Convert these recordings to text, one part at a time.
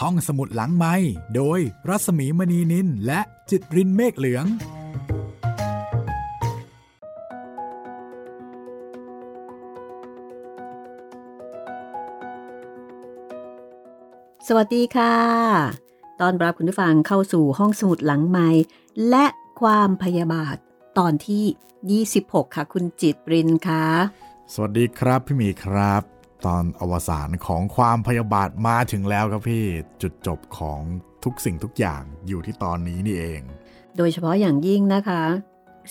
ห้องสมุดหลังไม้โดยรัสมีมณีนินและจิตรินเมฆเหลือง สวัสดีค่ะตอนรับคุณผู้ฟังเข้าสู่ห้องสมุดหลังไม้และความพยาบาทตอนที่ 26 ค่ะ คุณจิตรินค่ะ สวัสดีครับพี่หมีครับ ตอนอวสานของความพยาบาทมาถึงแล้วครับพี่จุดจบของทุกสิ่งทุกอย่างอยู่ที่ตอนนี้นี่เอง โดยเฉพาะอย่างยิ่งนะคะ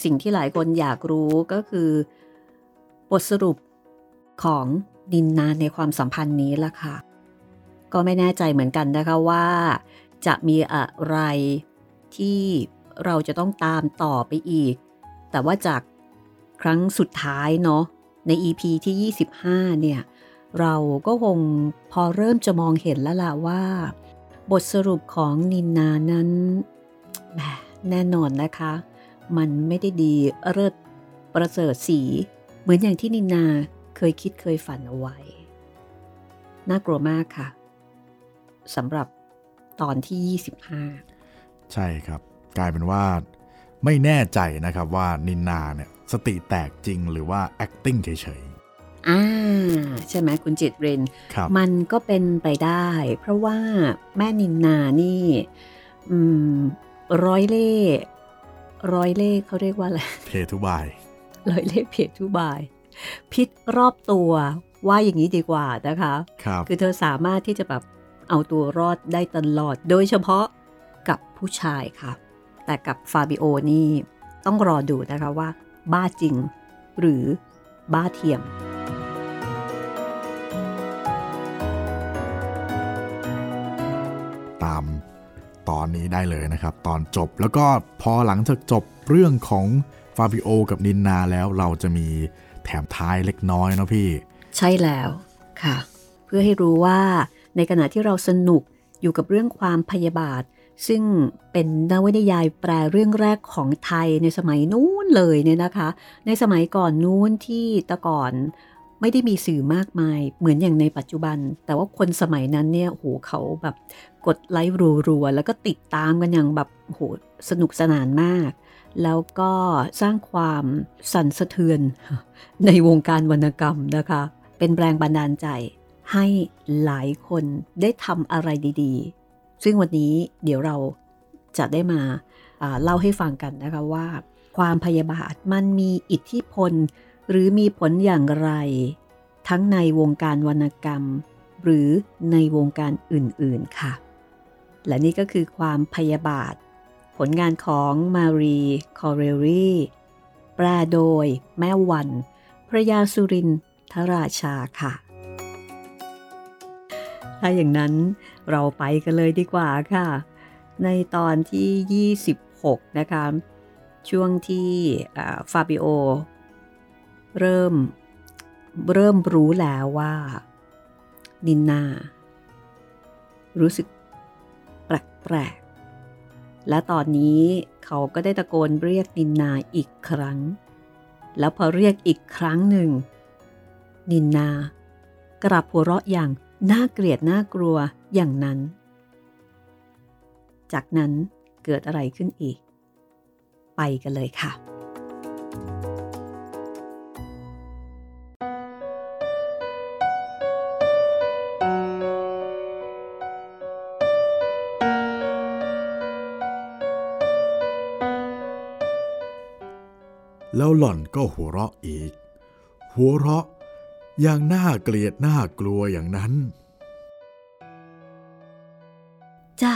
สิ่งที่หลายคนอยากรู้ก็คือบทสรุปของดินนานในความสัมพันธ์นี้ล่ะค่ะ ก็ไม่แน่ใจเหมือนกันนะคะว่าจะมีอะไรที่เราจะต้องตามต่อไปอีก แต่ว่าจากครั้งสุดท้ายเนาะใน EP ที่ 25 เนี่ย เราก็คงพอเริ่มจะมองเห็นแล้วล่ะว่า บทสรุปของนินนานั้นแหมแน่นอนนะคะ มันไม่ได้ดีเลิศประเสริฐสี เหมือนอย่างที่นินนาเคยคิดเคยฝันเอาไว้ น่ากลัวมากค่ะสำหรับตอนที่ 25 ใช่ครับ กลายเป็นว่าไม่แน่ใจนะครับว่านินนาเนี่ยสติแตกจริงหรือว่า acting เฉย อ่าใช่ไหมคุณจิตเรนๆครับมันก็เป็นไปได้ เพราะว่าแม่นินนานี่อืมร้อยเล่ห์ร้อยเล่ห์เขาเรียกว่าอะไร เพทุบาย ร้อยเล่ห์เพจทุบาย พิษรอบตัวว่าอย่างนี้ดีกว่านะคะครับคือเธอสามารถที่จะแบบเอาตัวรอดได้ตลอด โดยเฉพาะกับผู้ชายค่ะ แต่กับฟาบิโอนี่ต้องรอดูนะคะว่า บ้าจริงหรือบ้าเทียม ตอนนี้ได้เลยนะครับ ตอนจบแล้วก็พอหลังจากจบเรื่องของฟาบิโอกับนินนาแล้วเราจะมีแถมท้ายเล็กน้อยเนาะพี่ ใช่แล้วค่ะ เพื่อให้รู้ว่าในขณะที่เราสนุกอยู่กับเรื่องความพยาบาท ซึ่งเป็นนวนิยายแปลเรื่องแรกของไทยในสมัยนู้นเลยเนี่ยนะคะ ในสมัยก่อนนู้นที่ต่ก่อนไม่ได้มีสื่อมากมาย เหมือนอย่างในปัจจุบัน แต่ว่าคนสมัยนั้นเนี่ยโหเขาแบบ กดไลค์รัวๆแล้วก็ติดตามกันอย่างแบบโหสนุกสนานมาก แล้วก็สร้างความสั่นสะเทือนในวงการวรรณกรรมนะคะ เป็นแรงบันดาลใจให้หลายคนได้ทำอะไรดีๆ ซึ่งวันนี้เดี๋ยวเราจะได้มาาเล่าให้ฟังกันนะคะว่า ความพยาบาทมันมีอิทธิพล หรือมีผลอย่างไร ทั้งในวงการวรรณกรรม หรือในวงการอื่นๆค่ะ และนี่ก็คือความพยาบาท ผลงานของมารีคอเรลรีแปลโดยแม่วัน พระยาสุรินทราชาค่ะ ถ้าอย่างนั้นเราไปกันเลยดีกว่าค่ะ ในตอนที่ 26 นะคะ ช่วงที่ฟาบิโอ เริ่มเริ่มรู้แล้วว่านินนา รู้สึก แปลก และตอนนี้เขาก็ได้ตะโกนเรียกนินนาอีกครั้ง แล้วพอเรียกอีกครั้งหนึ่ง นินนากลับหัวเราะอย่างน่าเกลียดน่ากลัวอย่างนั้น จากนั้นเกิดอะไรขึ้นอีก ไปกันเลยค่ะ แล้วหล่อนก็หัวเราะอีก หัวเราะอย่างน่าเกลียดน่ากลัวอย่างนั้นจ้า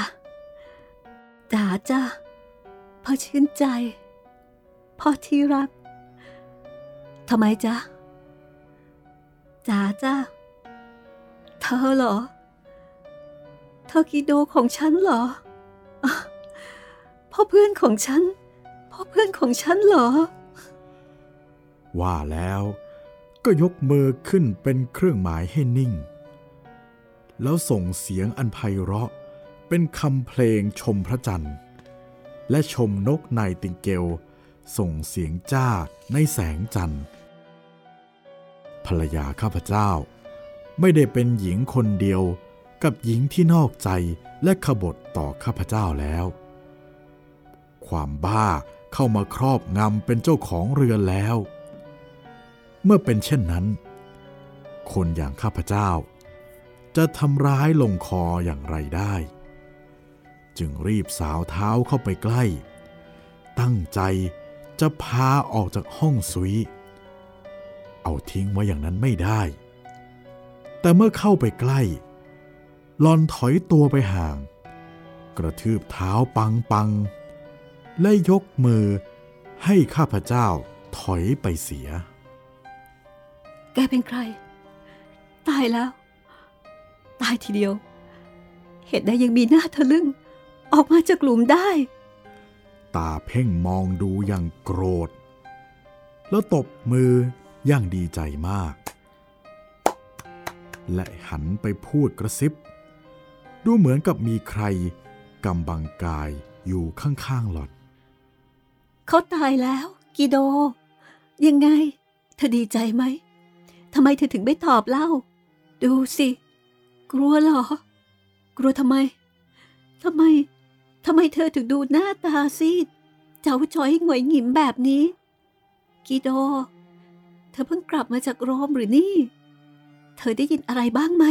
จ๋าจ้าพ่อชื่นใจ พ่อที่รักทำไมจ๊ะจ๋าจ้าเธอเหรอ เธอกิโดของฉันเหรอพ่อเพื่อนของฉัน พ่อเพื่อนของฉันเหรอ ว่าแล้วก็ยกมือขึ้นเป็นเครื่องหมายให้นิ่ง แล้วส่งเสียงอันไพเราะเป็นคำเพลงชมพระจันทร์ และชมนกไนติงเกล ส่งเสียงจ้าในแสงจันทร์ ภรรยาข้าพเจ้า ไม่ได้เป็นหญิงคนเดียวกับหญิงที่นอกใจและขบฏต่อข้าพเจ้าแล้ว ความบ้าเข้ามาครอบงำเป็นเจ้าของเรือนแล้ว เมื่อเป็นเช่นนั้น คนอย่างข้าพเจ้า จะทำร้ายลงคออย่างไรได้ จึงรีบสาวเท้าเข้าไปใกล้ ตั้งใจจะพาออกจากห้องซุย เอาทิ้งไว้อย่างนั้นไม่ได้ แต่เมื่อเข้าไปใกล้หลอนถอยตัวไปห่าง กระทืบเท้าปังปัง และยกมือให้ข้าพเจ้าถอยไปเสีย แกเป็นใคร ตายแล้ว ตายทีเดียว เหตุใดยังมีหน้าทะลึ่ง ออกมาจากหลุมได้ ตาเพ่งมองดูอย่างโกรธ แล้วตบมืออย่างดีใจมาก และหันไปพูดกระซิบ ดูเหมือนกับมีใครกำบังกายอยู่ข้างๆหล่อนเขาตายแล้ว กิโด ยังไง เธอดีใจไหม ทำไมเธอถึงไม่ตอบเล่า ดูสิ กลัวเหรอ กลัวทำไมทำไมทำไมเธอถึงดูหน้าตาซีด เจ้าจ้อยหงอยหงิมแบบนี้ กิโด เธอเพิ่งกลับมาจากโรมหรือนี่ เธอได้ยินอะไรบ้างไหม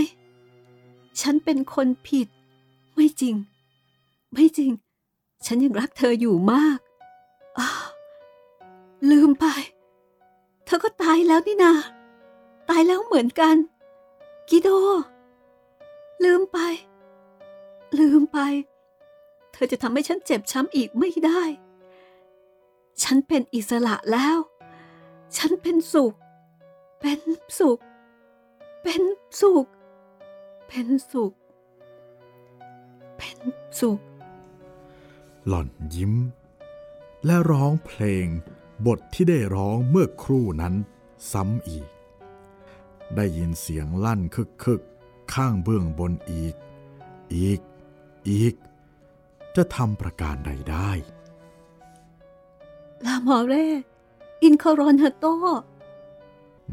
ฉันเป็นคนผิด ไม่จริง ไม่จริง ฉันยังรักเธออยู่มากอ้าลืมไป เธอก็ตายแล้วนี่นา ตายแล้วเหมือนกัน กิโด ลืมไป ลืมไป เธอจะทำให้ฉันเจ็บช้ำอีกไม่ได้ ฉันเป็นอิสระแล้ว ฉันเป็นสุข เป็นสุข เป็นสุข เป็นสุข เป็นสุข หล่อนยิ้ม และร้องเพลงบทที่ได้ร้องเมื่อครู่นั้นซ้ำอีก ได้ยินเสียงลั่นคึกคึกๆข้างเบื้องบนอีก อีก อีก จะทำประการใดได้ ลาหมอเร่อินคารอนฮาโต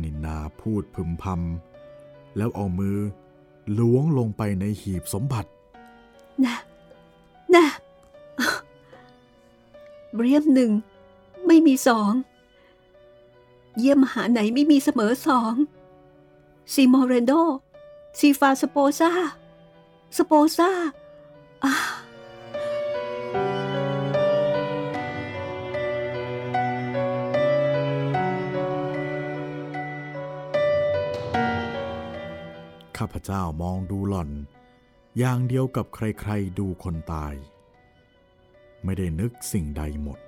นินนาพูดพึมพำแล้วเอามือล้วงลงไปในหีบสมบัติ นะนะเรียมหนึ่ง ไม่มีสอง เยี่ยมหาไหนไม่มีเสมอสอง ซีโมเรนโด ซีฟาสโปซาสโปซาอ่าข้าพเจ้ามองดูหล่อน อย่างเดียวกับใครๆดูคนตาย ไม่ได้นึกสิ่งใดหมด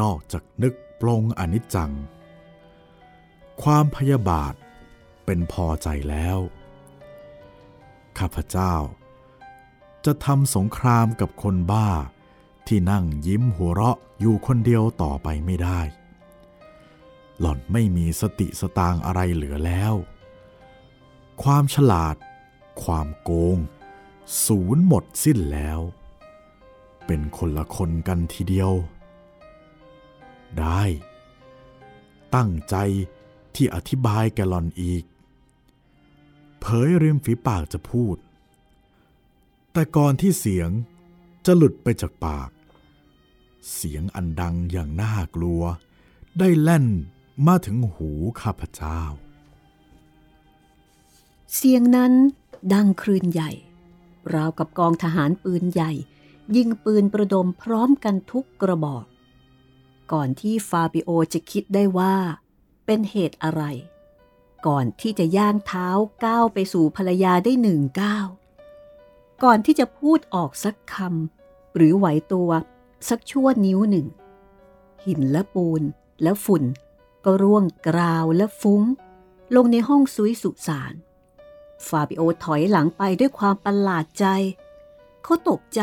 นอกจากนึกปลงอนิจจัง ความพยาบาทเป็นพอใจแล้ว ข้าพเจ้า จะทำสงครามกับคนบ้าที่นั่งยิ้มหัวเราะอยู่คนเดียวต่อไปไม่ได้ หล่อนไม่มีสติสตางค์อะไรเหลือแล้ว ความฉลาด ความโกง ศูนย์หมดสิ้นแล้ว เป็นคนละคนกันทีเดียว ได้ ตั้งใจ ที่อธิบายแกหลอนอีก เผยริมฝีปากจะพูด แต่ก่อนที่เสียงจะหลุดไปจากปาก เสียงอันดังอย่างน่ากลัว ได้แล่นมาถึงหูข้าพเจ้า เสียงนั้นดังคลื่นใหญ่ ราวกับกองทหารปืนใหญ่ ยิงปืนประดมพร้อมกันทุกกระบอก ก่อนที่ฟาบิโอจะคิดได้ว่า เป็นเหตุอะไร ก่อนที่จะย่างเท้าก้าวไปสู่ภรรยาได้หนึ่งก้าวก่อนที่จะพูดออกสักคำหรือไหวตัวสักชั่วนิ้วหนึ่ง หินและปูนและฝุ่น ก็ร่วงกราวและฟุ้ง ลงในห้องซุยสุสานฟาบิโอถอยหลังไปด้วยความประหลาดใจ เขาตกใจ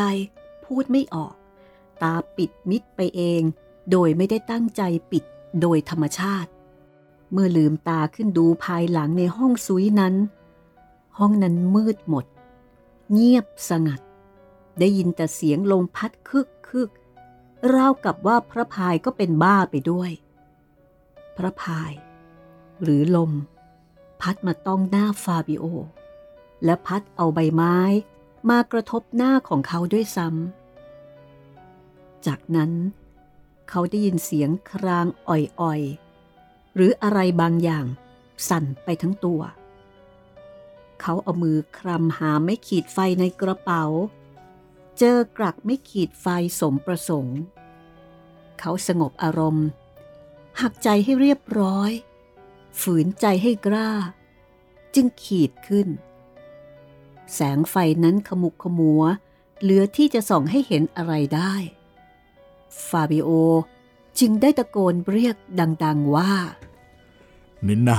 พูดไม่ออก ตาปิดมิดไปเอง โดยไม่ได้ตั้งใจปิดโดยธรรมชาติ เมื่อลืมตาขึ้นดูภายหลังในห้องซุยนั้น ห้องนั้นมืดหมด เงียบสงัด ได้ยินแต่เสียงลมพัดคึกคึกราวกับว่าพระพายก็เป็นบ้าไปด้วย พระพาย หรือลม พัดมาต้องหน้าฟาบิโอ และพัดเอาใบไม้มากระทบหน้าของเขาด้วยซ้ำ จากนั้น เขาได้ยินเสียงครางอ่อยๆ หรืออะไรบางอย่าง สั่นไปทั้งตัว เขาเอามือคลำหาไม่ขีดไฟในกระเป๋า เจอกลักไม่ขีดไฟสมประสงค์ เขาสงบอารมณ์ หักใจให้เรียบร้อย ฝืนใจให้กล้า จึงขีดขึ้น แสงไฟนั้นขมุกขมัว เหลือที่จะส่องให้เห็นอะไรได้ฟาบิโอจึงได้ตะโกนเรียกดัง ๆว่า นินนา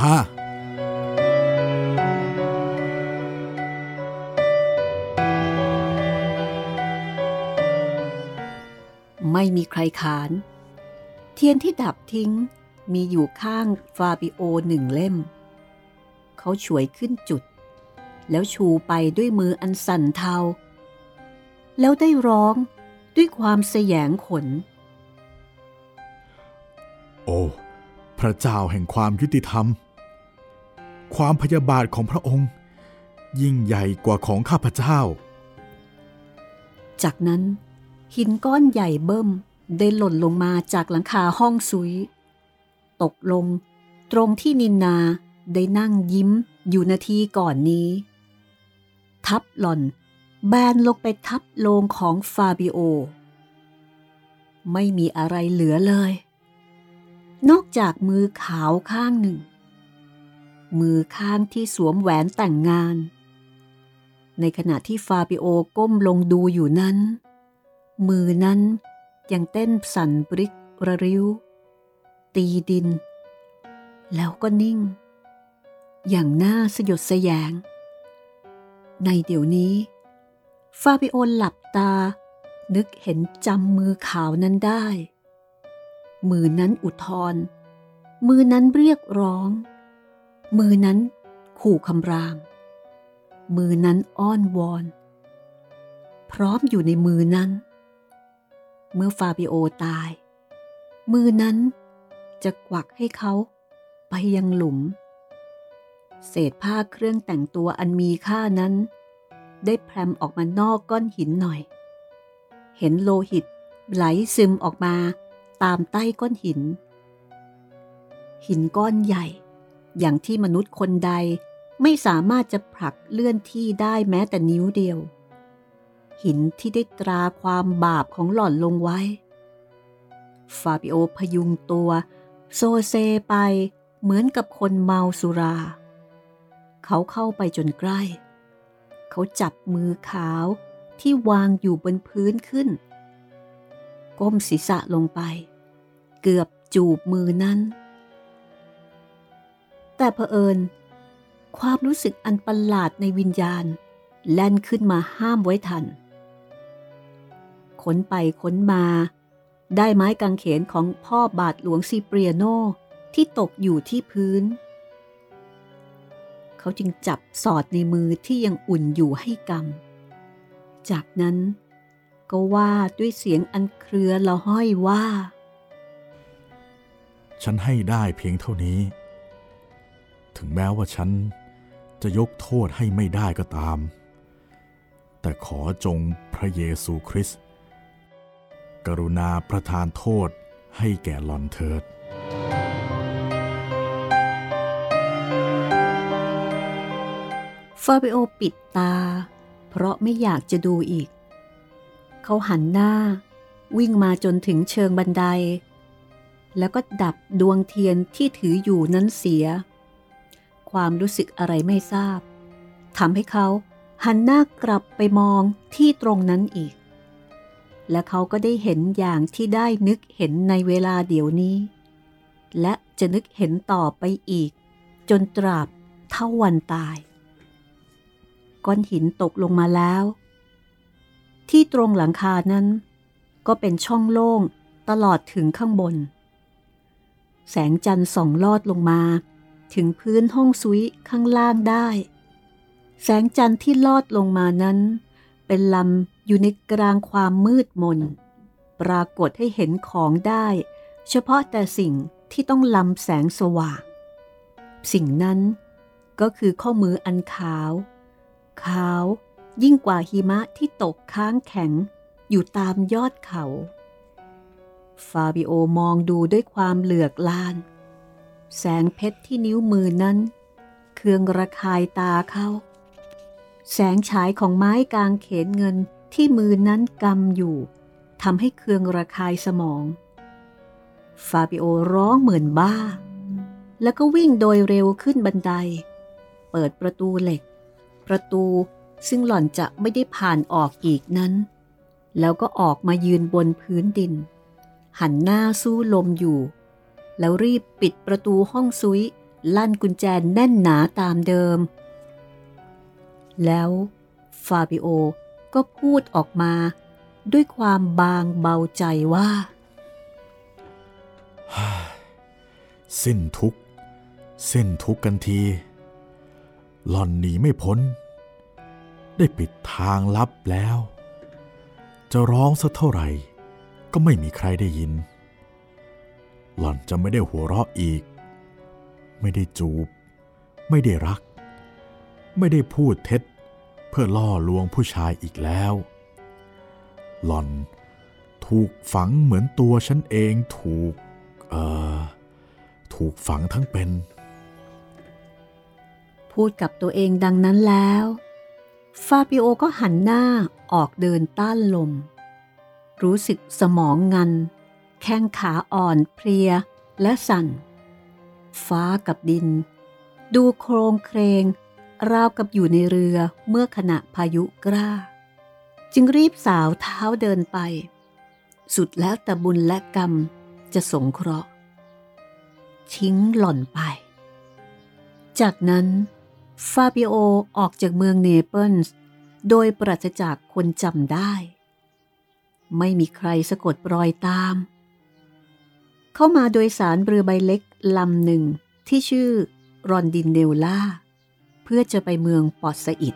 ไม่มีใครขาน เทียนที่ดับทิ้งมีอยู่ข้างฟาบิโอหนึ่งเล่ม เขาฉวยขึ้นจุด แล้วชูไปด้วยมืออันสั่นเทา แล้วได้ร้องด้วยความแสยงขน โอ้ พระเจ้าแห่งความยุติธรรม ความพยาบาทของพระองค์ ยิ่งใหญ่กว่าของข้าพเจ้า จากนั้น หินก้อนใหญ่เบิ่มได้หล่นลงมาจากหลังคาห้องซุย ตกลงตรงที่นินนาได้นั่งยิ้มอยู่นาทีก่อนนี้ ทับหล่อน แบนลงไปทับโลงของฟาบิโอ ไม่มีอะไรเหลือเลย นอกจากมือขาวข้างหนึ่ง มือข้างที่สวมแหวนแต่งงาน ในขณะที่ฟาบิโอก้มลงดูอยู่นั้น มือนั้นยังเต้นสั่นบริกระริ้ว ตีดิน แล้วก็นิ่ง อย่างน่าสยดสยง ในเดี๋ยวนี้ ฟาบิโอหลับตานึกเห็นจำมือขาวนั้นได้ มือนั้นอุทธรมือนั้นเรียกร้อง มือนั้นขู่คำราม มือนั้นอ้อนวอน พร้อมอยู่ในมือนั้น เมื่อฟาบิโอตาย มือนั้นจะกวักให้เขาไปยังหลุม เศษผ้าเครื่องแต่งตัวอันมีค่านั้น ได้แพรมออกมานอกก้อนหินหน่อย เห็นโลหิตไหลซึมออกมา ตามใต้ก้อนหิน หินก้อนใหญ่ อย่างที่มนุษย์คนใดไม่สามารถจะผลักเลื่อนที่ได้แม้แต่นิ้วเดียว หินที่ได้ตราความบาปของหล่อนลงไว้ ฟาบิโอพยุงตัวโซเซไปเหมือนกับคนเมาสุรา เขาเข้าไปจนใกล้ เขาจับมือขาวที่วางอยู่บนพื้นขึ้น ก้มศีรษะลงไป เกือบจูบมือนั้น แต่เผอิญ ความรู้สึกอันประหลาดในวิญญาณ แล่นขึ้นมาห้ามไว้ทันขนไปขนมา ได้ไม้กางเขนของพ่อบาทหลวงซีเปรียโนที่ตกอยู่ที่พื้น เขาจึงจับสอดในมือที่ยังอุ่นอยู่ให้กำจากนั้น ก็ว่าด้วยเสียงอันเครือละห้อยว่า ฉันให้ได้เพียงเท่านี้ ถึงแม้ว่าฉันจะยกโทษให้ไม่ได้ก็ตาม แต่ขอจงพระเยซูคริสต์กรุณาประทานโทษให้แก่หลอนเถิด ฟาบิโอปิดตา เพราะไม่อยากจะดูอีก เขาหันหน้า วิ่งมาจนถึงเชิงบันได แล้วก็ดับดวงเทียนที่ถืออยู่นั้นเสีย ความรู้สึกอะไรไม่ทราบทำให้เขาหันหน้ากลับไปมองที่ตรงนั้นอีก และเขาก็ได้เห็นอย่างที่ได้นึกเห็นในเวลาเดี๋ยวนี้ และจะนึกเห็นต่อไปอีก จนตราบเท่าวันตาย ก้อนหินตกลงมาแล้ว ที่ตรงหลังคานั้น ก็เป็นช่องโล่งตลอดถึงข้างบน แสงจันทร์ส่องลอดลงมา ถึงพื้นห้องซุยข้างล่างได้ แสงจันทร์ที่ลอดลงมานั้น เป็นลำอยู่ในกลางความมืดมน ปรากฏให้เห็นของได้ เฉพาะแต่สิ่งที่ต้องลำแสงสว่าง สิ่งนั้นก็คือข้อมืออันขาว ขาว ยิ่งกว่าหิมะที่ตกค้างแข็งอยู่ตามยอดเขา ฟาบิโอมองดูด้วยความเหลือกลาน แสงเพชรที่นิ้วมือนั้น เครื่องระคายตาเขา แสงฉายของไม้กางเขนเงินที่มือนั้นกำอยู่ทำให้เครื่องระคายสมอง ฟาบิโอร้องเหมือนบ้า แล้วก็วิ่งโดยเร็วขึ้นบันได เปิดประตูเหล็ก ประตู ซึ่งหล่อนจะไม่ได้ผ่านออกอีกนั้น แล้วก็ออกมายืนบนพื้นดิน หันหน้าสู้ลมอยู่ แล้วรีบปิดประตูห้องซุยลั่นกุญแจแน่นหนาตามเดิม แล้วฟาบิโอก็พูดออกมาด้วยความบางเบาใจว่า สิ้นทุกสิ้นทุกกันที หล่อนหนีไม่พ้น ได้ปิดทางลับแล้ว จะร้องสักเท่าไหร่ ก็ไม่มีใครได้ยิน หล่อนจะไม่ได้หัวเราะอีก ไม่ได้จูบ ไม่ได้รัก ไม่ได้พูดเท็จ เพื่อล่อลวงผู้ชายอีกแล้ว หล่อนถูกฝังเหมือนตัวฉันเองถูก เอ่อ ถูกฝังทั้งเป็น พูดกับตัวเองดังนั้นแล้ว ฟาบิโอก็หันหน้าออกเดินต้านลม รู้สึกสมองงัน แข้งขาอ่อนเพลียและสั่น ฟ้ากับดิน ดูโครงเครง ราวกับอยู่ในเรือเมื่อขณะพายุกล้า จึงรีบสาวเท้าเดินไป สุดแล้วแต่บุญและกรรมจะสงเคราะห์ ทิ้งหล่อนไป จากนั้น ฟาบิโอออกจากเมืองเนเปิลส์โดยปราศจากคนจำได้ ไม่มีใครสะกดรอยตาม เข้ามาโดยสารเรือใบเล็กลำหนึ่งที่ชื่อรอนดินเนลล่า เพื่อจะไปเมืองปอดสอิด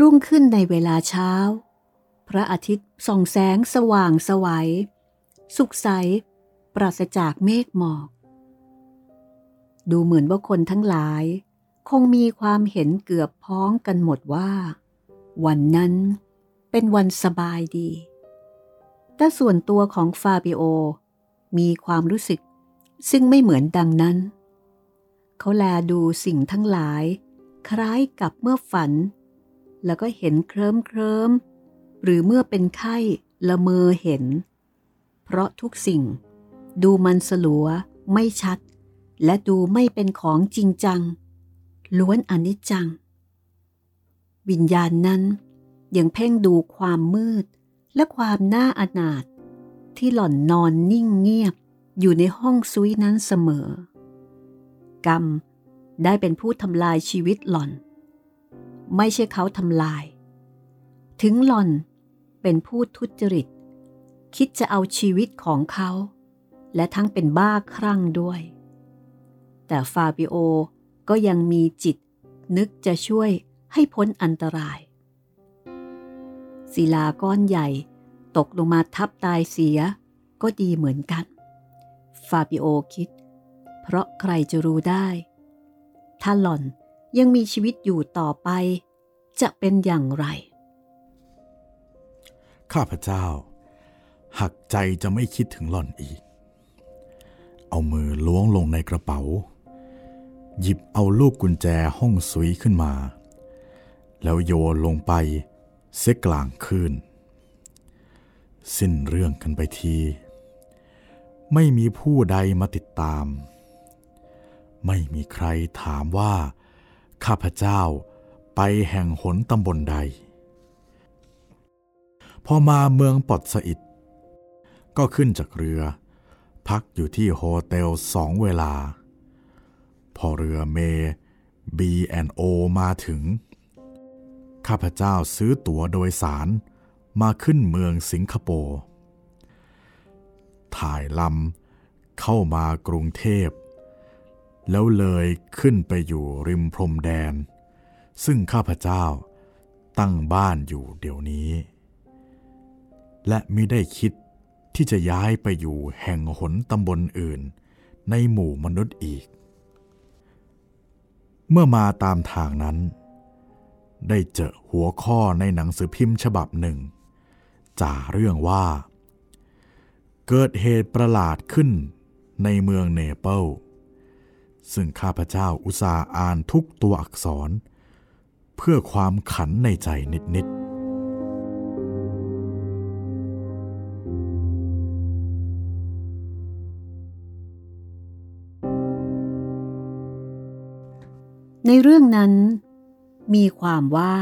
รุ่งขึ้นในเวลาเช้า พระอาทิตย์ส่องแสงสว่างสวัย สุขใส ปราศจากเมฆหมอก ดูเหมือนว่าคนทั้งหลาย คงมีความเห็นเกือบพ้องกันหมดว่า วันนั้นเป็นวันสบายดี แต่ส่วนตัวของฟาบิโอ มีความรู้สึกซึ่งไม่เหมือนดังนั้น เขาแลดูสิ่งทั้งหลาย คล้ายกับเมื่อฝัน แล้วก็เห็นเคลิ้มเคลิมหรือเมื่อเป็นไข้ละเมอเห็น เพราะทุกสิ่ง ดูมันสลัว ไม่ชัด และดูไม่เป็นของจริงจัง ล้วนอนิจจัง วิญญาณนั้นยังเพ่งดูความมืด และความน่าอนาถที่หล่อนนอนนิ่งเงียบอยู่ในห้องซุยนั้นเสมอ กรรมได้เป็นผู้ทำลายชีวิตหล่อน ไม่ใช่เขาทำลาย ถึงหล่อนเป็นผู้ทุจริต คิดจะเอาชีวิตของเขา และทั้งเป็นบ้าคลั่งด้วย แต่ฟาบิโอก็ยังมีจิตนึกจะช่วยให้พ้นอันตราย ศิลาก้อนใหญ่ตกลงมาทับตายเสียก็ดีเหมือนกัน ฟาบิโอคิด เพราะใครจะรู้ได้ ถ้าหล่อน ยังมีชีวิตอยู่ต่อไป จะเป็นอย่างไร ข้าพเจ้า หักใจจะไม่คิดถึงหล่อนอีก เอามือล้วงลงในกระเป๋า หยิบเอาลูกกุญแจห้องซุยขึ้นมา แล้วโยนลงไปเสียกลางคืน สิ้นเรื่องกันไปที ไม่มีผู้ใดมาติดตาม ไม่มีใครถามว่า ข้าพเจ้าไปแห่งหนตำบลใด พอมาเมืองปอดสอิดก็ขึ้นจากเรือ พักอยู่ที่โฮเทลสองเวลา พอเรือเม B&O มาถึง ข้าพเจ้าซื้อตั๋วโดยสารมาขึ้นเมืองสิงคโปร์ ถ่ายลำเข้ามากรุงเทพ แล้วเลยขึ้นไปอยู่ริมพรมแดน ซึ่งข้าพเจ้าตั้งบ้านอยู่เดี๋ยวนี้ และไมิได้คิดที่จะย้ายไปอยู่แห่งหนตำบลอื่น ในหมู่มนุษย์อีก เมื่อมาตามทางนั้น ได้เจอหัวข้อในหนังสือพิมพ์ฉบับหนึ่งจ่าเรื่องว่า เกิดเหตุประหลาดขึ้นในเมืองเนเปิล ซึ่งข้าพเจ้าอุตส่าห์อ่านทุกตัวอักษร เพื่อความขันในใจนิด ๆในเรื่องนั้น มีความว่า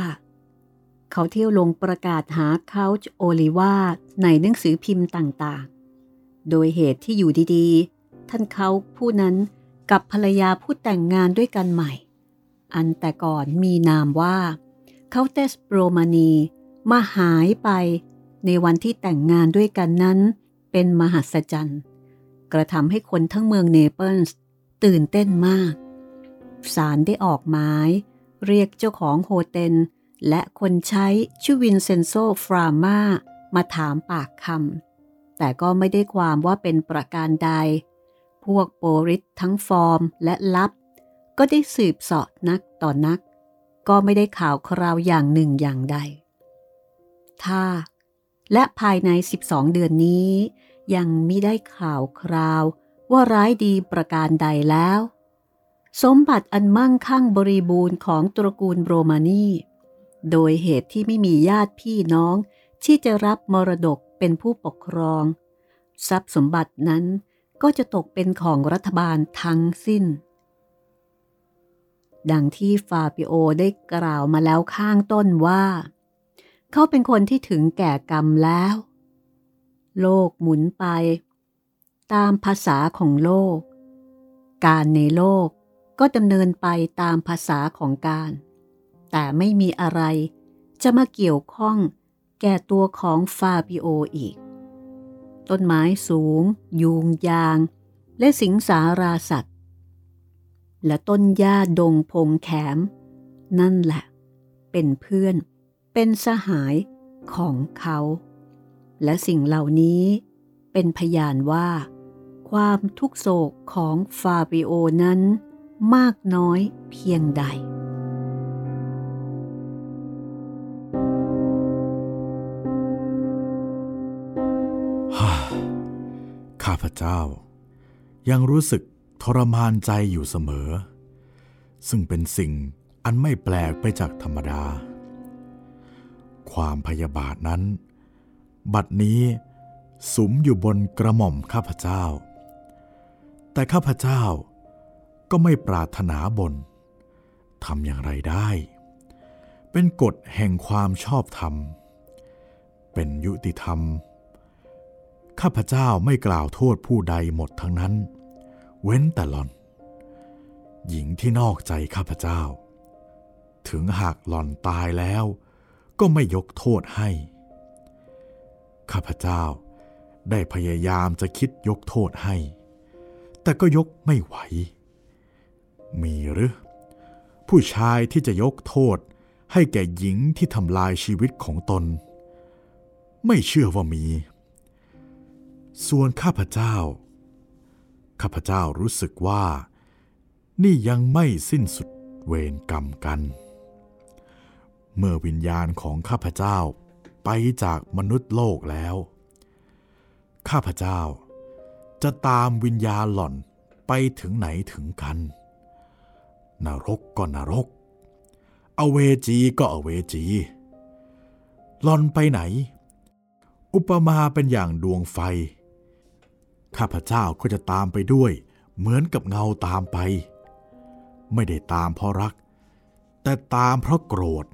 เขาเที่ยวลงประกาศหาเคาชโอลิวาในหนังสือพิมพ์ต่างๆ โดยเหตุที่อยู่ดีๆ ท่านเขาผู้นั้น กับภรรยาผู้แต่งงานด้วยกันใหม่ อันแต่ก่อนมีนามว่าเขาเตสโปรมานีมาหายไปในวันที่แต่งงานด้วยกันนั้น เป็นมหัศจรรย์ กระทำให้คนทั้งเมืองเนเปิลส์ตื่นเต้นมาก ศาลได้ออกหมาย เรียกเจ้าของ hotel และคนใช้ชื่อวินเซนโซฟรามามาถามปากคำแต่ก็ไม่ได้ความว่าเป็นประการใด พวกโปลิศทั้งฟอร์มและลับ ก็ได้สืบสอดนักต่อนัก ก็ไม่ได้ข่าวคราวอย่างหนึ่งอย่างใด ถ้า และภายใน 12 เดือนนี้ ยังมิได้ข่าวคราวว่าร้ายดีประการใดแล้ว สมบัติอันมั่งคั่งบริบูรณ์ของตระกูลโรมานีโดยเหตุที่ไม่มีญาติพี่น้องที่จะรับมรดกเป็นผู้ปกครอง ทรัพย์สมบัตินั้น ก็จะตกเป็นของรัฐบาลทั้งสิ้น ดังที่ฟาปิโอได้กล่าวมาแล้วข้างต้นว่า เขาเป็นคนที่ถึงแก่กรรมแล้ว โลกหมุนไป ตามภาษาของโลก การในโลกก็ดำเนินไปตามภาษาของการ แต่ไม่มีอะไรจะมาเกี่ยวข้องแก่ตัวของฟาบิโออีก ต้นไม้สูง ยูงยาง และสิงสาราสัตว์ และต้นหญ้าดงพงแขม นั่นแหละ เป็นเพื่อน เป็นสหายของเขา และสิ่งเหล่านี้เป็นพยานว่า ความทุกโศกของฟาบิโอนั้นมากน้อยเพียงใด พเจ้า ยังรู้สึกทรมานใจอยู่เสมอ ซึ่งเป็นสิ่งอันไม่แปลกไปจากธรรมดา ความพยาบาทนั้น บัดนี้สุมอยู่บนกระหม่อมข้าพเจ้า แต่ข้าพเจ้าก็ไม่ปรารถนาบนทำอย่างไรได้ เป็นกฎแห่งความชอบธรรม เป็นยุติธรรม ข้าพเจ้าไม่กล่าวโทษผู้ใดหมดทั้งนั้น เว้นแต่หลอน หญิงที่นอกใจข้าพเจ้า ถึงหากหล่อนตายแล้ว ก็ไม่ยกโทษให้ ข้าพเจ้าได้พยายามจะคิดยกโทษให้ แต่ก็ยกไม่ไหว มีหรือ ผู้ชายที่จะยกโทษให้แก่หญิงที่ทำลายชีวิตของตน ไม่เชื่อว่ามี ส่วนข้าพเจ้า ข้าพเจ้ารู้สึกว่า นี่ยังไม่สิ้นสุดเวรกรรมกัน เมื่อวิญญาณของข้าพเจ้าไปจากมนุษย์โลกแล้ว ข้าพเจ้าจะตามวิญญาณหล่อนไปถึงไหนถึงกัน นรกก็นรก อเวจีก็อเวจีหลอนไปไหน อุปมาเป็นอย่างดวงไฟ ข้าพเจ้าก็จะตามไปด้วย เหมือนกับเงาตามไป ไม่ได้ตามเพราะรัก แต่ตามเพราะโกรธ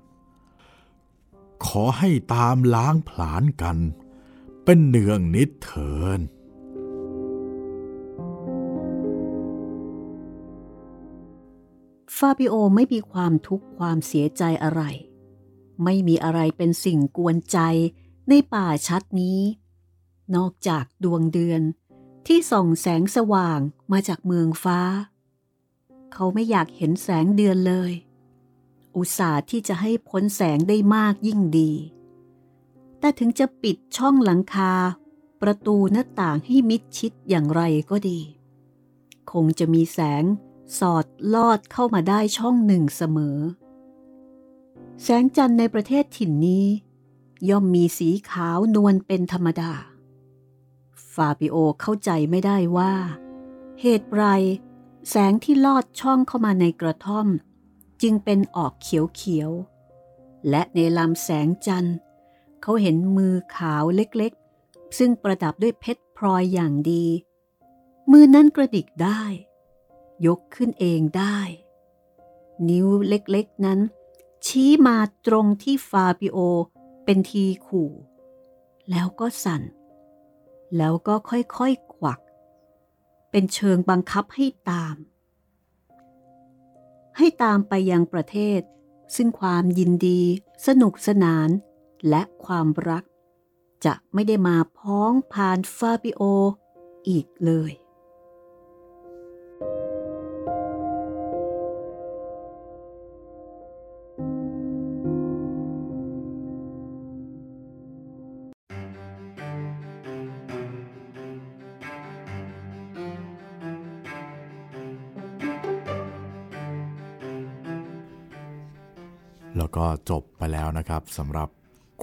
ขอให้ตามล้างผลาญกัน เป็นเนืองนิดเถินฟาบิโอไม่มีความทุกข์ความเสียใจอะไร ไม่มีอะไรเป็นสิ่งกวนใจในป่าชัดนี้ นอกจากดวงเดือน ที่ส่องแสงสว่างมาจากเมืองฟ้า เขาไม่อยากเห็นแสงเดือนเลย อุตส่าห์ที่จะให้พ้นแสงได้มากยิ่งดี แต่ถึงจะปิดช่องหลังคา ประตูหน้าต่างให้มิดชิดอย่างไรก็ดี คงจะมีแสงสอดลอดเข้ามาได้ช่องหนึ่งเสมอ แสงจันทร์ในประเทศถิ่นนี้ ย่อมมีสีขาวนวลเป็นธรรมดา ฟาบิโอเข้าใจไม่ได้ว่า เหตุไร แสงที่ลอดช่องเข้ามาในกระท่อม จึงเป็นออกเขียวๆ และในลำแสงจันทร์ เขาเห็นมือขาวเล็กๆ ซึ่งประดับด้วยเพชรพลอยอย่างดี มือนั้นกระดิกได้ ยกขึ้นเองได้ นิ้วเล็กๆนั้น ชี้มาตรงที่ฟาบิโอเป็นทีขู่ แล้วก็สั่น แล้วก็ค่อยๆกวัก เป็นเชิงบังคับให้ตาม ให้ตามไปยังประเทศ ซึ่งความยินดี สนุกสนาน และความรัก จะไม่ได้มาพ้องผ่านฟาบิโออีกเลย จบไปแล้วนะครับสำหรับ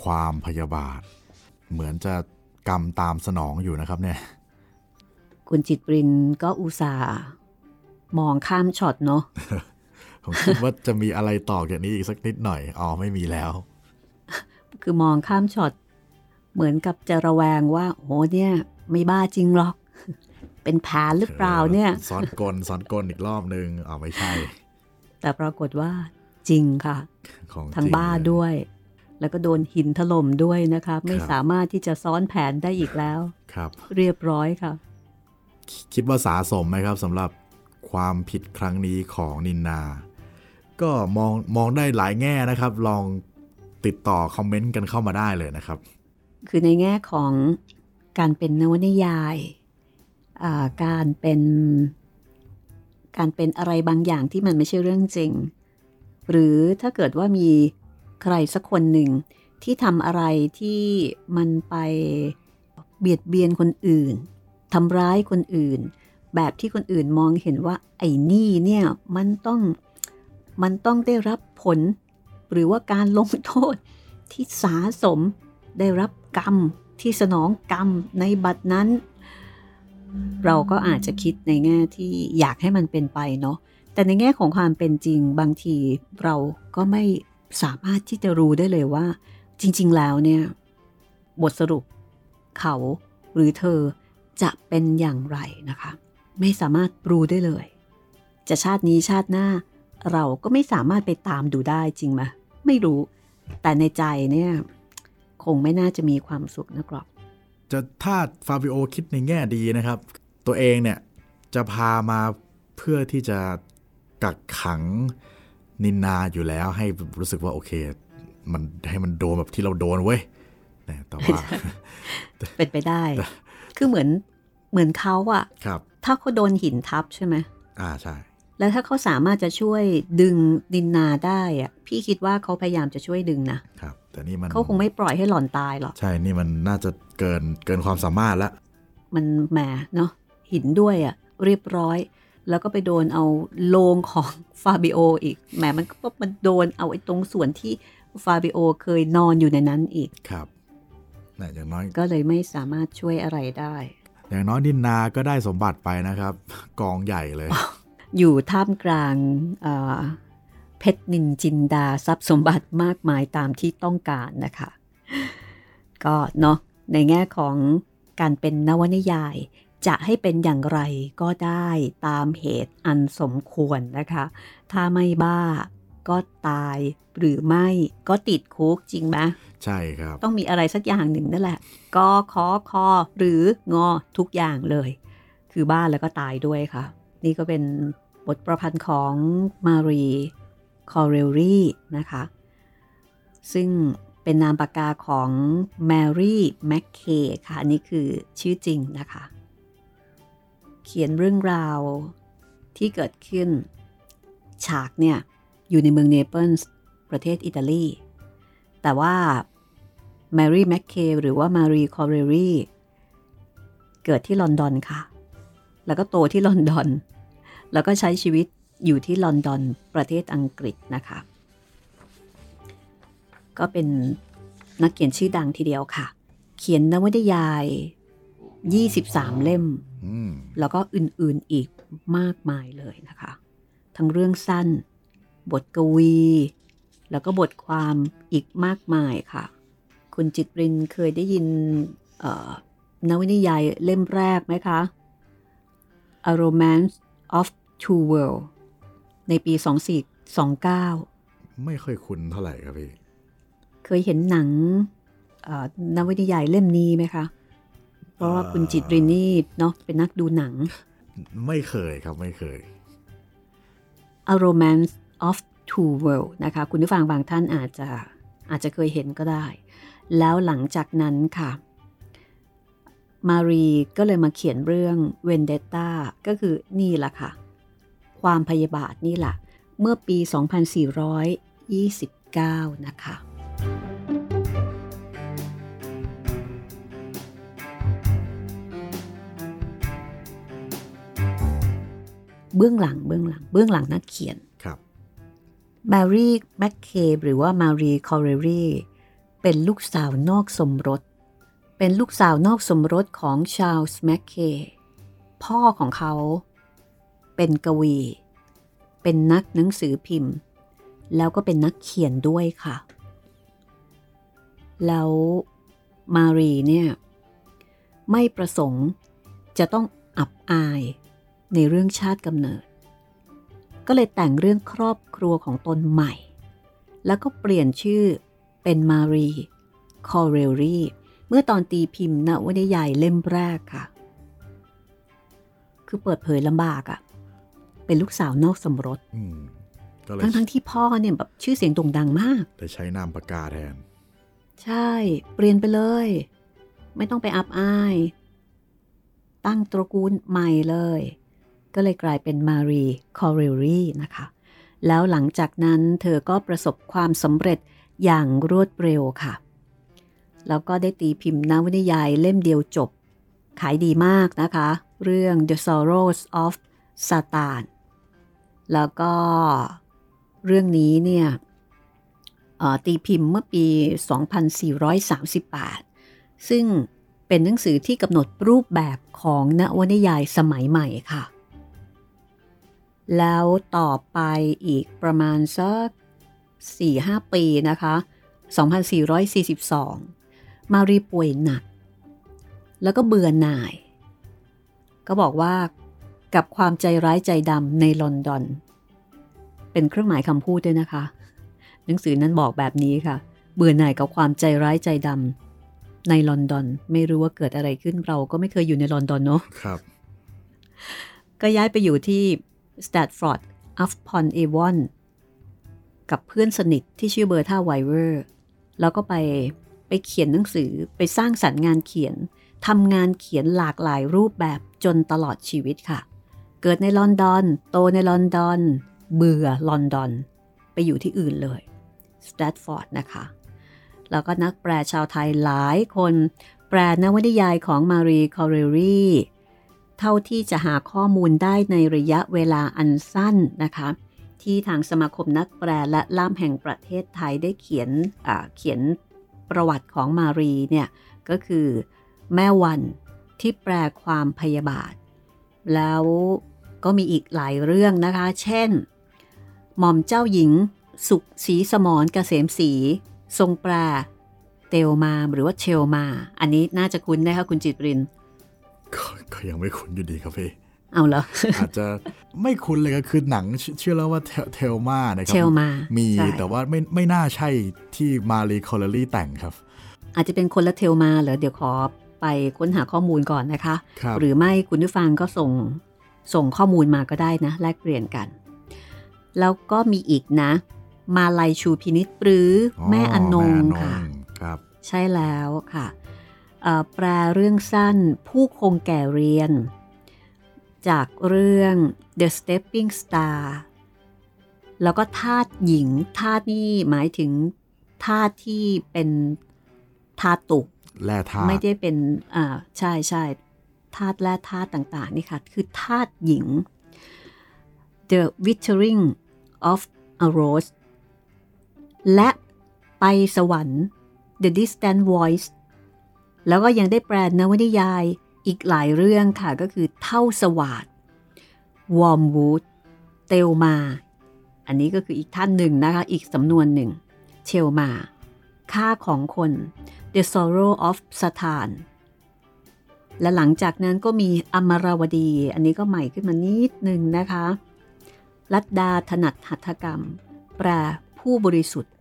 ความพยาบาท เหมือนจะกรรมตามสนองอยู่นะครับเนี่ย คุณจิตรินก็อุตส่าห์มองข้ามช็อตเนาะผมคิดว่าจะมีอะไรต่อจากนี้อีกสักนิดหน่อย อ๋อ ไม่มีแล้ว คือมองข้ามช็อต เหมือนกับจะระแวงว่าโหเนี่ย ไม่บ้าจริงหรอก เป็นแผนหรือเปล่าเนี่ยซ้อนกลซ้อนกลอีกรอบนึงอ๋อไม่ใช่ แต่ปรากฏว่า จริงค่ะของทั้งจริบ้าเลยด้วย แล้วก็โดนหินถล่มด้วยนะคะไม่สามารถที่จะซ้อนแผนได้อีกแล้วครับ เรียบร้อยค่ะ คิดว่าสาสมไหมครับสำหรับความผิดครั้งนี้ของนินนา ก็มองมองได้หลายแง่นะครับ ลองติดต่อคอมเมนต์กันเข้ามาได้เลยนะครับ คือในแง่ของการเป็นนวนิยายอ่าการเป็นการเป็นอะไรบางอย่างที่มันไม่ใช่เรื่องจริง หรือถ้าเกิดว่ามีใครสักคนหนึ่งที่ทำอะไรที่มันไปเบียดเบียนคนอื่นทำร้ายคนอื่น แบบที่คนอื่นมองเห็นว่าไอ้นี่เนี่ยมันต้องมันต้องได้รับผล หรือว่าการลงโทษที่สาสมได้รับกรรมที่สนองกรรมในบัดนั้น เราก็อาจจะคิดในแง่ที่อยากให้มันเป็นไปเนาะ แต่ในแง่ของความเป็นจริงบางทีเราก็ไม่สามารถที่จะรู้ได้เลยว่า จริง ๆ แล้วเนี่ย บทสรุปเขาหรือเธอจะเป็นอย่างไรนะคะ ไม่สามารถรู้ได้เลย จะชาตินี้ชาติหน้า เราก็ไม่สามารถไปตามดูได้จริงไหมไม่รู้ แต่ในใจเนี่ย คงไม่น่าจะมีความสุขนะครับจะถ้าฟาบิโอคิดในแง่ดีนะครับ ตัวเองเนี่ยจะพามาเพื่อที่จะ กักขังนินนาอยู่แล้วให้รู้สึกว่าโอเค มันให้มันโดนแบบที่เราโดนเว้ยนะแต่ว่าเป็นไปได้ คือเหมือนเหมือนเขาอะครับ ถ้าเขาโดนหินทับใช่ไหมอ่าใช่ แล้วถ้าเขาสามารถจะช่วยดึงดินนาได้อะพี่คิดว่าเขาพยายามจะช่วยดึงนะครับ แต่นี่มันเขาคงไม่ปล่อยให้หล่อนตายหรอกใช่นี่มันน่าจะเกินเกินความสามารถแล้วมันแหมเนาะหินด้วยอะเรียบร้อย แล้วก็ไปโดนเอาโลงของฟาบิโออีก แหมมันก็มันโดนเอาไอ้ตรงส่วนที่ฟาบิโอเคยนอนอยู่ในนั้นอีก ครับนะอย่างน้อย ก็เลยไม่สามารถช่วยอะไรได้ อย่างน้อยนินนาก็ได้สมบัติไปนะครับ กองใหญ่เลย อยู่ท่ามกลางเอ่อเพชรนินจินดาทรัพย์สมบัติมากมายตามที่ต้องการนะคะ ก็เนาะในแง่ของการเป็นนวนิยาย จะให้เป็นอย่างไรก็ได้ตามเหตุอันสมควรนะคะ ถ้าไม่บ้าก็ตายหรือไม่ก็ติดคุกจริงไหมใช่ครับ ต้องมีอะไรสักอย่างหนึ่งนั่นแหละกอคอคอหรืองอทุกอย่างเลย คือบ้านแล้วก็ตายด้วยค่ะ นี่ก็เป็นบทประพันธ์ของมารีคอเรลลี่นะคะ ซึ่งเป็นนามปากกาของแมรี่แมคเคค่ะอันนี้คือชื่อจริงนะคะ เขียนเรื่องราวที่เกิดขึ้น ฉากเนี่ยอยู่ในเมืองเนเปิลส์ประเทศอิตาลี แต่ว่าแมรี่แมคเคหรือว่ามารีคอเรลลีเกิดที่ลอนดอนค่ะ แล้วก็โตที่ลอนดอน แล้วก็ใช้ชีวิตอยู่ที่ลอนดอนประเทศอังกฤษนะคะ ก็เป็นนักเขียนชื่อดังทีเดียวค่ะ เขียนนวนิยาย 23 เล่มอืม แล้วก็อื่นๆอีกมากมายเลยนะคะ ทั้งเรื่องสั้น บทกวี แล้วก็บทความอีกมากมายค่ะ คุณจิตรินเคยได้ยินเอ่อนวนิยายเล่มแรกไหมคะ A Romance of Two Worlds ในปี 2429 ไม่ค่อยคุ้นเท่าไหร่ครับพี่ เคยเห็นหนังเอ่อนวนิยายเล่มนี้ไหมคะ เพราะว่าคุณจิตรินนี่เนาะเป็นนักดูหนัง ไม่เคยครับไม่เคย A Romance of Two Worlds นะคะ คุณผู้ฟังบางท่านอาจจะอาจจะเคยเห็นก็ได้ แล้วหลังจากนั้นค่ะ มารีก็เลยมาเขียนเรื่อง Vendetta ก็คือนี่แหละค่ะ ความพยาบาทนี่แหละ เมื่อปี 2429 นะคะ เบื้องหลังเบื้องหลัง เบื้องหลังนักเขียนครับมารีแมคเคหรือว่ามารีคอเรลลีเป็นลูกสาวนอกสมรส เป็นลูกสาวนอกสมรสของชาลส์แมคเคพ่อของเขา เป็นกวี เป็นนักหนังสือพิมพ์ แล้วก็เป็นนักเขียนด้วยค่ะ แล้วมารีเนี่ย ไม่ประสงค์จะต้องอับอาย ในเรื่องชาติกำเนิด ก็เลยแต่งเรื่องครอบครัวของตนใหม่ แล้วก็เปลี่ยนชื่อเป็นมารีคอเรลลีเมื่อตอนตีพิมพ์นวนิยายเล่มแรกค่ะ คือเปิดเผยลำบากอะค่ะ เป็นลูกสาวนอกสมรสอืมก็เลยทั้งทั้งๆที่พ่อเนี่ยแบบชื่อเสียงโด่งดังมากเลยใช้นามปากกาแทน ใช่ เปลี่ยนไปเลย ไม่ต้องไปอับอาย ตั้งตระกูลใหม่เลย ก็เลยกลายเป็นมารีคอเรลรีนะคะ แล้วหลังจากนั้นเธอก็ประสบความสำเร็จอย่างรวดเร็วค่ะ แล้วก็ได้ตีพิมพ์นวนิยายเล่มเดียวจบ ขายดีมากนะคะ เรื่อง The Sorrows of Satan แล้วก็เรื่องนี้เนี่ยตีพิมพ์เมื่อปี 2438 ซึ่งเป็นหนังสือที่กำหนดรูปแบบของนวนิยายสมัยใหม่ค่ะ แล้วต่อไปอีกประมาณสัก4-5 ปีนะคะ 2442 มารีป่วยหนัก แล้วก็เบื่อหน่าย ก็บอกว่ากับความใจร้ายใจดำในลอนดอน เป็นเครื่องหมายคำพูดด้วยนะคะ หนังสือนั้นบอกแบบนี้ค่ะ เบื่อหน่ายกับความใจร้ายใจดำในลอนดอน ไม่รู้ว่าเกิดอะไรขึ้นเราก็ไม่เคยอยู่ในลอนดอนเนาะครับ ก็ย้ายไปอยู่ที่ สแตทฟอร์ดอัฟพอนเอวอนกับเพื่อนสนิทที่ชื่อเบอร์ธาไวเวอร์ แล้วก็ไปไปเขียนหนังสือไปสร้างสรรค์งานเขียนทำงานเขียนหลากหลายรูปแบบจนตลอดชีวิตค่ะ เกิดในลอนดอน โตในลอนดอน เบื่อลอนดอน ไปอยู่ที่อื่นเลยสแตทฟอร์ดนะคะ แล้วก็นักแปลชาวไทยหลายคน แปลนวนิยายของมารีคอเรลลี เท่าที่จะหาข้อมูลได้ในระยะเวลาอันสั้นนะคะ ที่ทางสมาคมนักแปลและล่ามแห่งประเทศไทยได้เขียนเขียนประวัติของมารีเนี่ยก็คือแม่วันที่แปลความพยาบาท แล้วก็มีอีกหลายเรื่องนะคะ เช่น หม่อมเจ้าหญิงสุขศรีสมรเกษมศรีทรงแปลเตลมาหรือว่าเชลมา อันนี้น่าจะคุ้นนะคะคุณจิตริน ก็ก็ยังไม่คุ้นอยู่ดีครับพี่เอาเหรออาจจะไม่คุ้นเลยก็คือหนังชื่อชื่อแล้วว่าเทลมานะครัเชลมามีใช่แต่ว่าไม่ไม่น่าใช่ที่มารีคอลเลอรี่แต่งครับ อาจจะเป็นคนละเทลมาเหรอเดี๋ยวขอไปค้นหาข้อมูลก่อนนะคะครับหรือไม่คุณผู้ฟังก็ส่งส่งข้อมูลมาก็ได้นะ แลกเปลี่ยนกัน แล้วก็มีอีกนะ มาลัยชูพินิษหรืออแม่อนงแม่อนค่ะครับใช่แล้วค่ะเอ่อ แปลเรื่องสั้นผู้คงแก่เรียน จากเรื่อง The Stepping Star แล้วก็ทาสหญิงทาสนี่หมายถึงทาสที่เป็นทาตุกแร่ธาตุไม่ได้เป็นอ่าใช่ใช่ธาตุแร่ธาตุต่าง ๆ นี่ค่ะ คือธาตุหญิง The Withering of a Rose และไปสวรรค์ The Distant Voice แล้วก็ยังได้แปลนวนิยายอีกหลายเรื่องค่ะก็คือเท่าสวาด Wormwood เตลมา อันนี้ก็คืออีกท่านหนึ่งนะคะ อีกสำนวนหนึ่ง เชลมา ค่าของคน The Sorrow of Satan และหลังจากนั้นก็มีอมราวดี อันนี้ก็ใหม่ขึ้นมานิดหนึ่งนะคะ ลัดดาถนัดหัตถกรรม แปลผู้บริสุทธิ์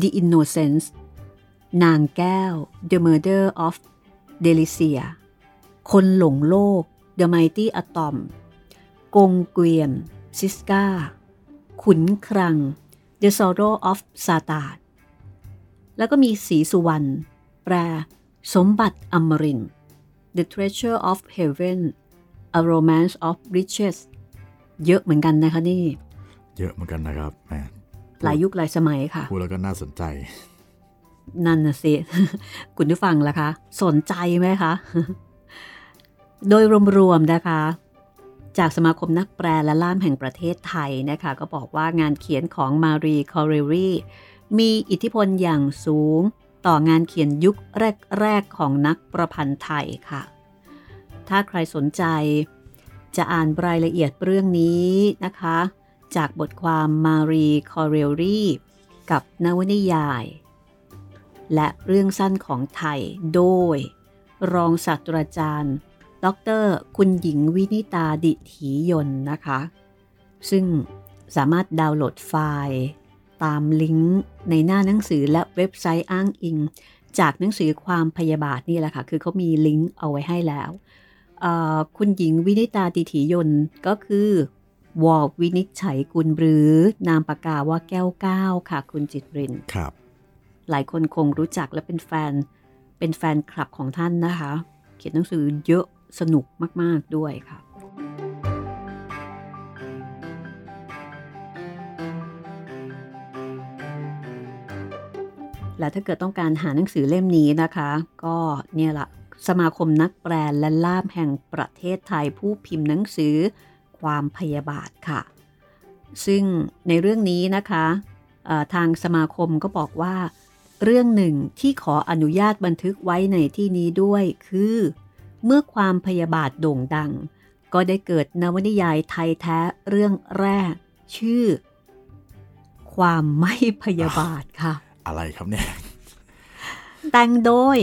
The Innocence นางแก้ว The Murder of Delicia คนหลงโลก The Mighty Atom กงเกวียนซิสกาขุนครัง The Sorrow of Satan แล้วก็มีสีสุวรรณแปลสมบัติอมรินทร์ The Treasure of Heaven A Romance of Riches เยอะเหมือนกันนะคะนี่ เยอะเหมือนกันนะครับแหมหลายยุคหลายสมัยค่ะพูดแล้วก็น่าสนใจ นั่นนะสิคุณผู้ฟังล่ะคะ สนใจไหมคะ โดยรวมๆนะคะ จากสมาคมนักแปลและล่ามแห่งประเทศไทยนะคะ ก็บอกว่างานเขียนของมารีคอเรรีมีอิทธิพลอย่างสูงต่องานเขียนยุคแรก ๆ ของนักประพันธ์ไทยค่ะ ถ้าใครสนใจจะอ่านรายละเอียดเรื่องนี้นะคะ จากบทความมารีคอเรลลีกับนวนิยาย และเรื่องสั้นของไทยโดย รองศาสตราจารย์ ดร คุณหญิงวินิตาดิถียนต์นะคะ ซึ่งสามารถดาวน์โหลดไฟล์ ตามลิงก์ในหน้าหนังสือและเว็บไซต์อ้างอิง จากหนังสือความพยาบาทนี่แหละค่ะ คือเขามีลิงก์เอาไว้ให้แล้ว คุณหญิงวินิตาดิถียนก็คือวอลวินิจฉัยกุลหรือนามปากกาว่าแก้วก้าวค่ะ คุณจิตรินครับ หลายคนคงรู้จักและเป็นแฟน เป็นแฟนคลับของท่านนะคะ เขียนหนังสือเยอะสนุกมาก ๆ ด้วยค่ะ และถ้าเกิดต้องการหาหนังสือเล่มนี้นะคะ ก็เนี่ยละสมาคมนักแปลและล่ามแห่งประเทศไทยผู้พิมพ์หนังสือความพยาบาทค่ะ ซึ่งในเรื่องนี้นะคะทางสมาคมก็บอกว่า เรื่องหนึ่งที่ขออนุญาตบันทึกไว้ในที่นี้ด้วยคือ เมื่อความพยาบาทโด่งดัง ก็ได้เกิดนวนิยายไทยแท้เรื่องแรก ชื่อ ความไม่พยาบาทค่ะ อะไรครับเนี่ย แต่งโดย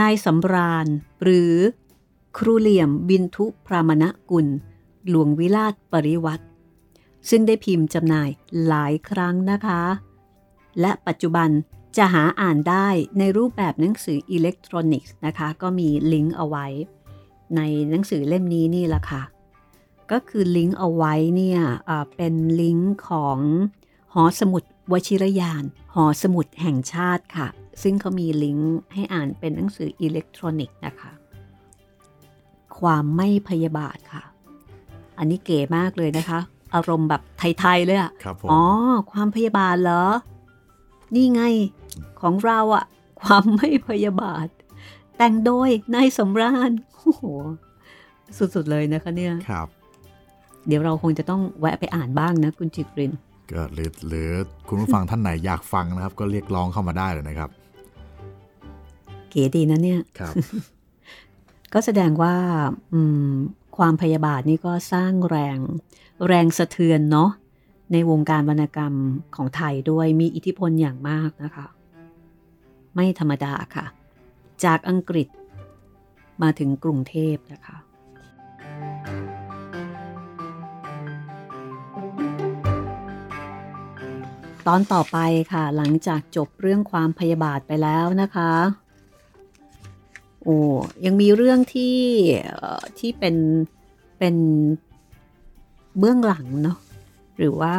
นายสำราญ หรือครูเหลี่ยมบินทุพรามณกุล หลวงวิราชปริวัติซึ่งได้พิมพ์จำหน่ายหลายครั้งนะคะ และปัจจุบัน จะหาอ่านได้ในรูปแบบหนังสืออิเล็กทรอนิกส์นะคะ ก็มีลิงก์เอาไว้ ในหนังสือเล่มนี้นี่แหละค่ะ ก็คือลิงก์เอาไว้เนี่ยเอ่อเป็นลิงก์ของหอสมุดวชิรยาน หอสมุดแห่งชาติค่ะ ซึ่งเขามีลิงก์ให้อ่านเป็นหนังสืออิเล็กทรอนิกส์นะคะ ความไม่พยาบาทค่ะ อันนี้เก๋มากเลยนะคะ อารมณ์แบบไทย ๆ เลยอะครับผมอ๋อ ความพยาบาทเหรอ นี่ไง ของเราอะความไม่พยาบาท แต่งโดยนายสำราญโอ้โห สุดๆเลยนะคะเนี่ยครับ เดี๋ยวเราคงจะต้องแวะไปอ่านบ้างนะ คุณจิตรินก็หรือหรือคุณผู้ฟังท่านไหนอยากฟังนะครับ ก็เรียกร้องเข้ามาได้เลยนะครับ เก๋ดีนะเนี่ยครับก็แสดงว่าอืมความพยาบาทนี่ก็สร้างแรง แรงสะเทือนเนาะในวงการวรรณกรรมของไทยด้วยมีอิทธิพลอย่างมากนะคะ ไม่ธรรมดาค่ะ จากอังกฤษมาถึงกรุงเทพนะคะตอนต่อไปค่ะ หลังจากจบเรื่องความพยาบาทไปแล้วนะคะ โอ้ยังมีเรื่องที่ที่เป็นเป็นเบื้องหลังเนาะหรือว่า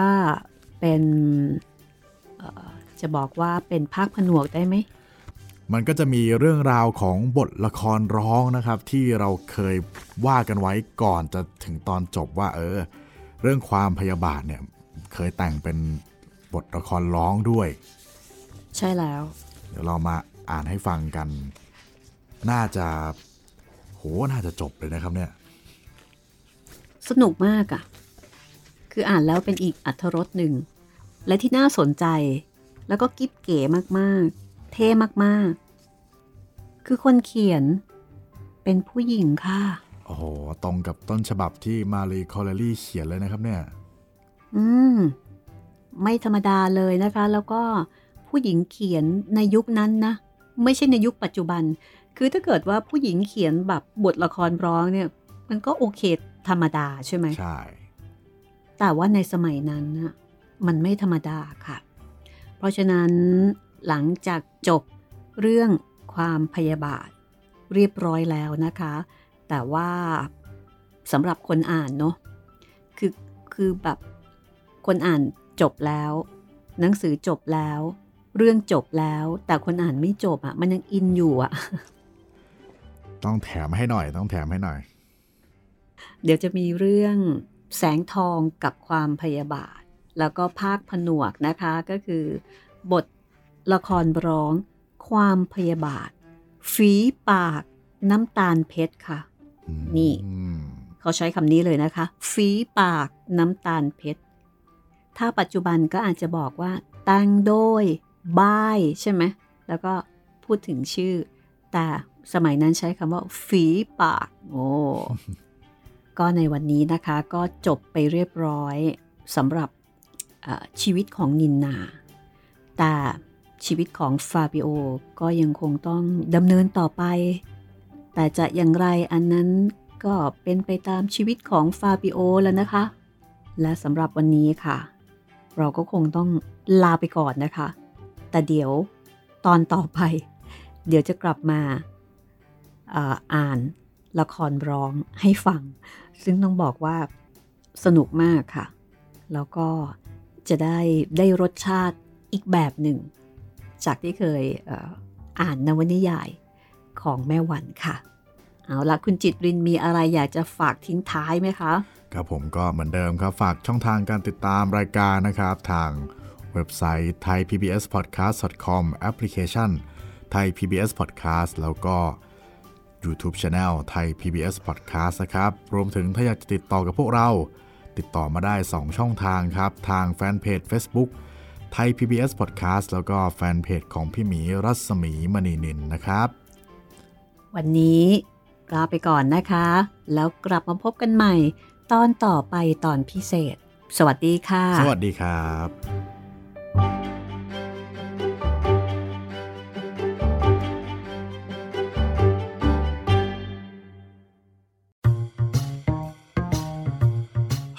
เป็นจะบอกว่าเป็นภาคผนวกได้ไหม มันก็จะมีเรื่องราวของบทละครร้องนะครับ ที่เราเคยว่ากันไว้ก่อนจะถึงตอนจบว่า เออ เรื่องความพยาบาทเนี่ยเคยแต่งเป็นบทละครร้องด้วย ใช่แล้ว เดี๋ยวเรามาอ่านให้ฟังกัน น่าจะโหน่าจะจบเลยนะครับเนี่ย สนุกมากอะค่ะ คืออ่านแล้วเป็นอีกอรรถรสหนึ่ง และที่น่าสนใจ แล้วก็กิ๊บเก๋มากๆ เท่มากๆ คือคนเขียน เป็นผู้หญิงค่ะ โอ้โห ตรงกับต้นฉบับที่มารีคอเรลลีเขียนเลยนะครับเนี่ย อืม ไม่ธรรมดาเลยนะคะ แล้วก็ผู้หญิงเขียนในยุคนั้นนะ ไม่ใช่ในยุคปัจจุบัน คือถ้าเกิดว่าผู้หญิงเขียนแบบบทละครร้องเนี่ย มันก็โอเคธรรมดาใช่ไหมใช่ แต่ว่าในสมัยนั้นน่ะมันไม่ธรรมดาค่ะ เพราะฉะนั้น หลังจากจบเรื่องความพยาบาท เรียบร้อยแล้วนะคะ แต่ว่าสำหรับคนอ่านเนาะคือคือแบบคนอ่านจบแล้ว หนังสือจบแล้ว เรื่องจบแล้ว แต่คนอ่านไม่จบอะ่ะ มันยังอินอยู่อะ่ะ ต้องแถมให้หน่อย ต้องแถมให้หน่อย เดี๋ยวจะมีเรื่องแสงทองกับความพยาบาท แล้วก็ภาคผนวกนะคะก็คือบท ละครร้อง ความพยาบาท ฝีปาก น้ำตาลเพชรค่ะ นี่อืมเขาใช้คำนี้เลยนะคะ ฝีปากน้ำตาลเพชร ถ้าปัจจุบันก็อาจจะบอกว่า แต่งโดยบ้ายใช่ไหม แล้วก็พูดถึงชื่อ แต่สมัยนั้นใช้คำว่า ฝีปาก โอ้ก็ในวันนี้นะคะก็จบไปเรียบร้อยสำหรับเอ่อชีวิตของนินนา แต่ ชีวิตของฟาบิโอก็ยังคงต้องดำเนินต่อไป แต่จะอย่างไรอันนั้นก็เป็นไปตามชีวิตของฟาบิโอแล้วนะคะ และสำหรับวันนี้ค่ะ เราก็คงต้องลาไปก่อนนะคะ แต่เดี๋ยวตอนต่อไป เดี๋ยวจะกลับมาอ่ออ่านละครร้องให้ฟัง ซึ่งต้องบอกว่าสนุกมากค่ะ แล้วก็จะได้ได้รสชาติอีกแบบหนึ่ง จากที่เคยเอออ่านนวนิยายของแม่วันค่ะ เอาละคุณจิตรินมีอะไรอยากจะฝากทิ้งท้ายไหมคะ ครับผมก็เหมือนเดิมครับ ฝากช่องทางการติดตามรายการนะครับ ทางเว็บไซต์ thaipbspodcast.com แอปพลิเคชัน Thai PBS Podcast แล้วก็ YouTube Channel Thai PBS Podcast นะครับ รวมถึงถ้าอยากจะติดต่อกับพวกเรา ติดต่อมาได้ 2 ช่องทางครับ ทางแฟนเพจ Facebook Thai PBS Podcast แล้วก็แฟนเพจของพี่หมีรัศมีมณีนินนะครับ วันนี้ลาไปก่อนนะคะ แล้วกลับมาพบกันใหม่ ตอนต่อไปตอนพิเศษ สวัสดีค่ะ สวัสดีครับ